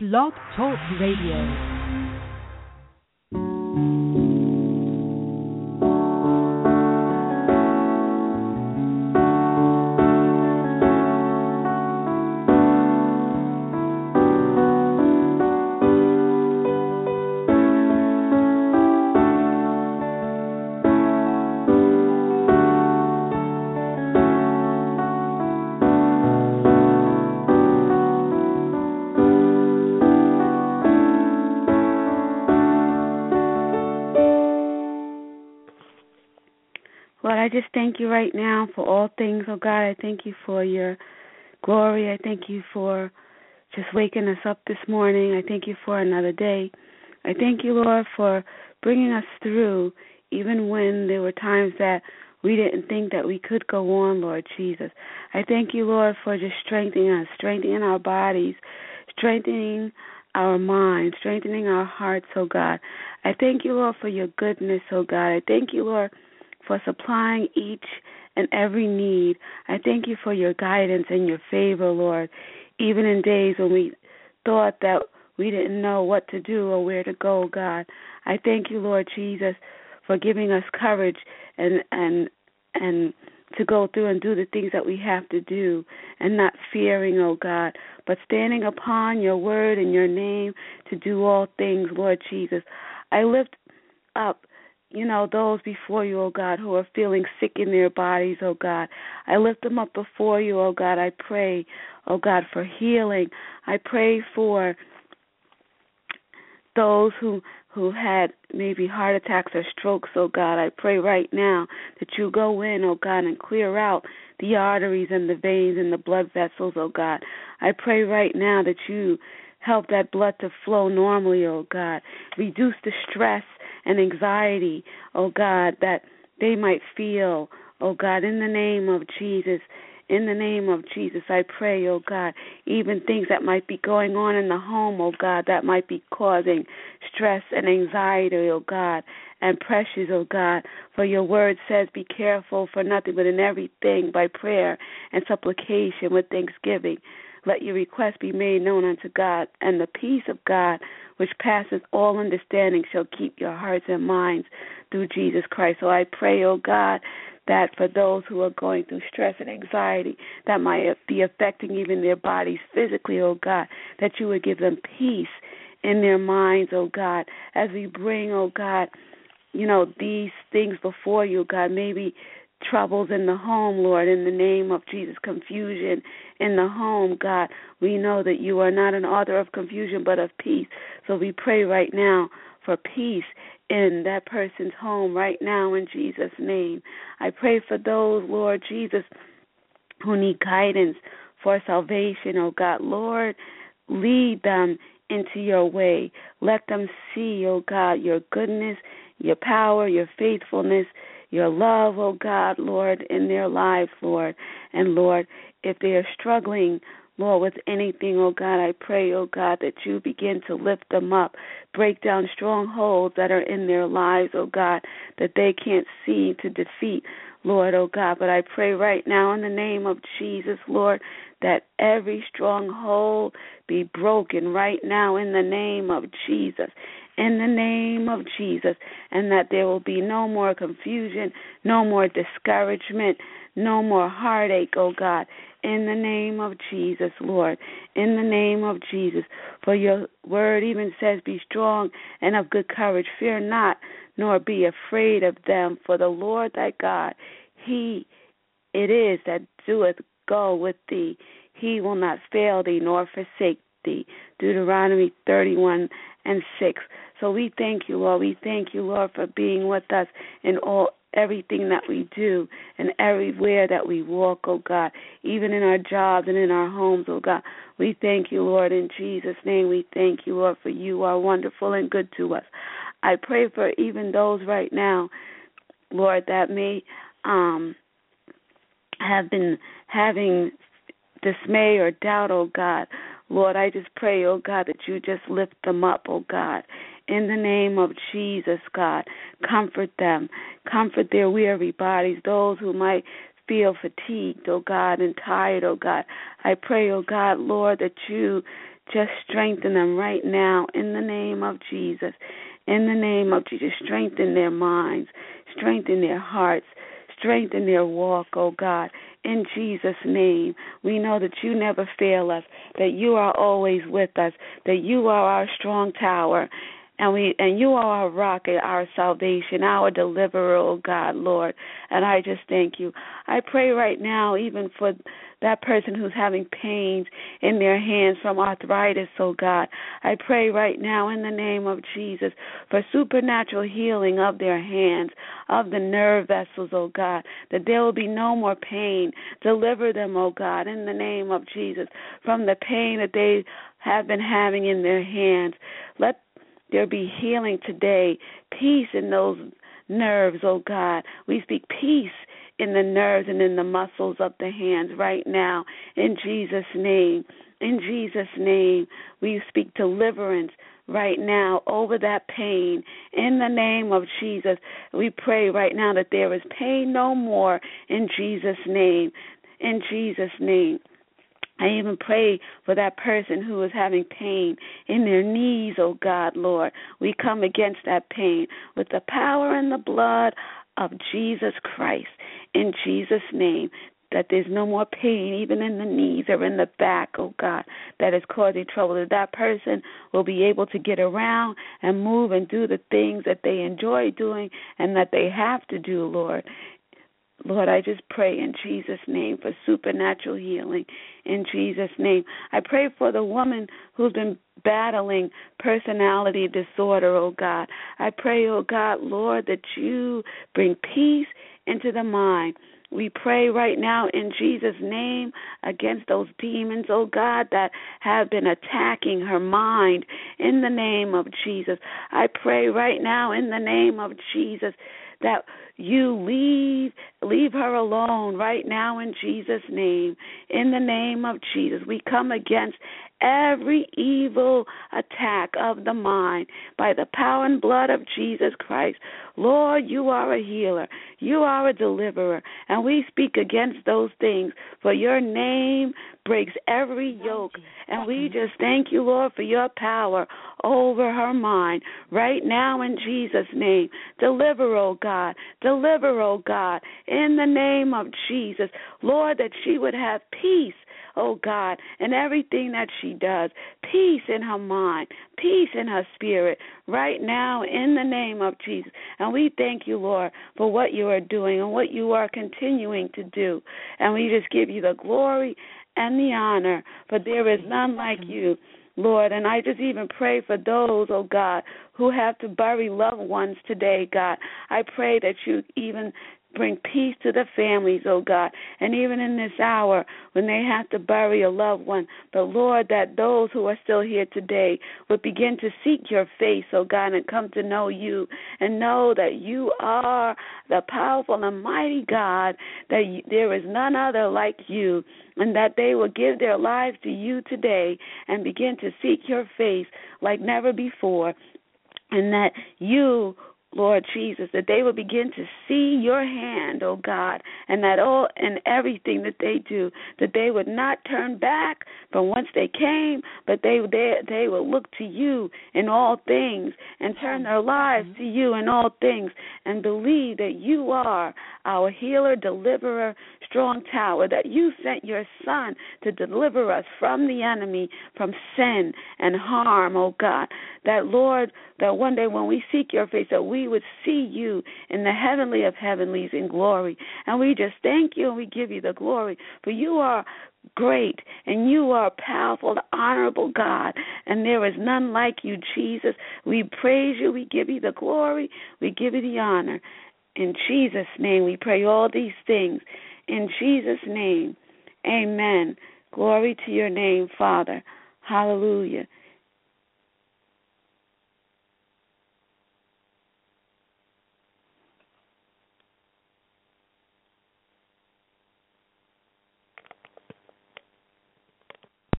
Blog Talk Radio. I just thank you right now for all things, oh God. I thank you for your glory. I thank you for just waking us up this morning. I thank you for another day. I thank you, Lord, for bringing us through, even when there were times that we didn't think that we could go on, Lord Jesus. I thank you, Lord, for just strengthening us, strengthening our bodies, strengthening our minds, strengthening our hearts, oh God. I thank you, Lord, for your goodness, oh God. I thank you, Lord for supplying each and every need. I thank you for your guidance and your favor, Lord, even in days when we thought that we didn't know what to do or where to go, God. I thank you, Lord Jesus, for giving us courage and and and to go through and do the things that we have to do and not fearing, oh God, but standing upon your word and your name to do all things, Lord Jesus. I lift up you know, those before you, oh God, who are feeling sick in their bodies, oh God. I lift them up before you, oh God. I pray, oh God, for healing. I pray for those who who had maybe heart attacks or strokes, oh God. I pray right now that you go in, oh God, and clear out the arteries and the veins and the blood vessels, oh God. I pray right now that you help that blood to flow normally, oh God. Reduce the stress and anxiety, oh God, that they might feel, oh God, in the name of Jesus. In the name of Jesus, I pray, oh God, even things that might be going on in the home, oh God, that might be causing stress and anxiety, oh God, and pressures, oh God. For your word says, be careful for nothing, but in everything by prayer and supplication with thanksgiving. Let your request be made known unto God, and the peace of God, which passes all understanding, shall keep your hearts and minds through Jesus Christ. So I pray, O oh God, that for those who are going through stress and anxiety that might be affecting even their bodies physically, oh God, that you would give them peace in their minds, oh God, as we bring, oh God, you know, these things before you, God, maybe troubles in the home, Lord, in the name of Jesus, confusion in the home, God. We know that you are not an author of confusion, but of peace. So we pray right now for peace in that person's home right now in Jesus' name. I pray for those, Lord Jesus, who need guidance for salvation, oh God. Lord, lead them into your way. Let them see, oh God, your goodness, your power, your faithfulness your love, oh God, Lord, in their lives, Lord. And Lord, if they are struggling, Lord, with anything, oh God, I pray, oh God, that you begin to lift them up, break down strongholds that are in their lives, oh God, that they can't see to defeat, Lord, oh God. But I pray right now in the name of Jesus, Lord, that every stronghold be broken right now in the name of Jesus in the name of Jesus, and that there will be no more confusion, no more discouragement, no more heartache, oh God, in the name of Jesus, Lord, in the name of Jesus. For your word even says, Be strong and of good courage, fear not, nor be afraid of them, for the Lord thy God, he it is that doeth go with thee. He will not fail thee nor forsake thee. Deuteronomy 31 and 6. So we thank you, Lord. We thank you, Lord, for being with us in all everything that we do and everywhere that we walk, oh God, even in our jobs and in our homes, oh God. We thank you, Lord, in Jesus' name. We thank you, Lord, for you are wonderful and good to us. I pray for even those right now, Lord, that may um have been having dismay or doubt, oh God. Lord, I just pray, oh God, that you just lift them up, oh God. In the name of Jesus, God, comfort them, comfort their weary bodies, those who might feel fatigued, oh God, and tired, oh God. I pray, oh God, Lord, that you Just strengthen them right now in the name of Jesus. In the name of Jesus, strengthen their minds, strengthen their hearts, strengthen their walk, oh God. In Jesus' name, we know that you never fail us, that you are always with us, that you are our strong tower, and we and you are our rock and our salvation, our deliverer, oh God, Lord. And I just thank you. I pray right now, even for that person who's having pains in their hands from arthritis, oh God. I pray right now in the name of Jesus for supernatural healing of their hands, of the nerve vessels, oh God, that there will be no more pain. Deliver them, oh God, in the name of Jesus, from the pain that they have been having in their hands. Let there be healing today, peace in those nerves, oh God. We speak peace in the nerves and in the muscles of the hands right now, in Jesus' name. In Jesus' name, we speak deliverance right now over that pain. In the name of Jesus, we pray right now that there is pain no more. In Jesus' name. In Jesus' name. I even pray for that person who is having pain in their knees, oh God, Lord. We come against that pain with the power and the blood of Jesus Christ. In Jesus' name, that there's no more pain, even in the knees or in the back, oh God, that is causing trouble. That that person will be able to get around and move and do the things that they enjoy doing and that they have to do, Lord. Lord, I just pray in Jesus' name for supernatural healing. In Jesus' name. I pray for the woman who's been battling personality disorder, oh God. I pray, oh God, Lord, that you bring peace into the mind. We pray right now in Jesus' name against those demons, oh God, that have been attacking her mind in the name of Jesus. I pray right now in the name of Jesus that you leave leave her alone right now in Jesus name in the name of Jesus we come against every evil attack of the mind by the power and blood of Jesus Christ. Lord, you are a healer. You are a deliverer. And we speak against those things, for your name breaks every yoke. And we just thank you, Lord, for your power over her mind right now in Jesus' name. Deliver, oh God. Deliver, oh God, in the name of Jesus. Lord, that she would have peace oh God, in everything that she does. Peace in her mind, peace in her spirit, right now in the name of Jesus. And we thank you, Lord, for what you are doing and what you are continuing to do. And we just give you the glory and the honor, for there is none like you. Lord, and I just even pray for those, oh God, who have to bury loved ones today, God. I pray that you even Bring peace to the families, oh God. And even in this hour when they have to bury a loved one, but Lord, that those who are still here today would begin to seek your face, oh God, and come to know you and know that you are the powerful and mighty God, that there is none other like you, and that they will give their lives to you today and begin to seek your face like never before and that you Lord Jesus, that they will begin to see your hand, oh God, and that all and everything that they do, that they would not turn back from whence they came, but they they they will look to you in all things and turn their lives mm-hmm. to you in all things and believe that you are our healer, deliverer, strong tower, that you sent your son to deliver us from the enemy, from sin and harm, oh God. That Lord, that one day when we seek your face, that we would see you in the heavenly of heavenlies in glory. And we just thank you and we give you the glory. For you are great and you are powerful, honorable God, and there is none like you, Jesus. We praise you, we give you the glory, we give you the honor. In Jesus' name, we pray all these things. In Jesus' name, amen. Glory to your name, Father. Hallelujah.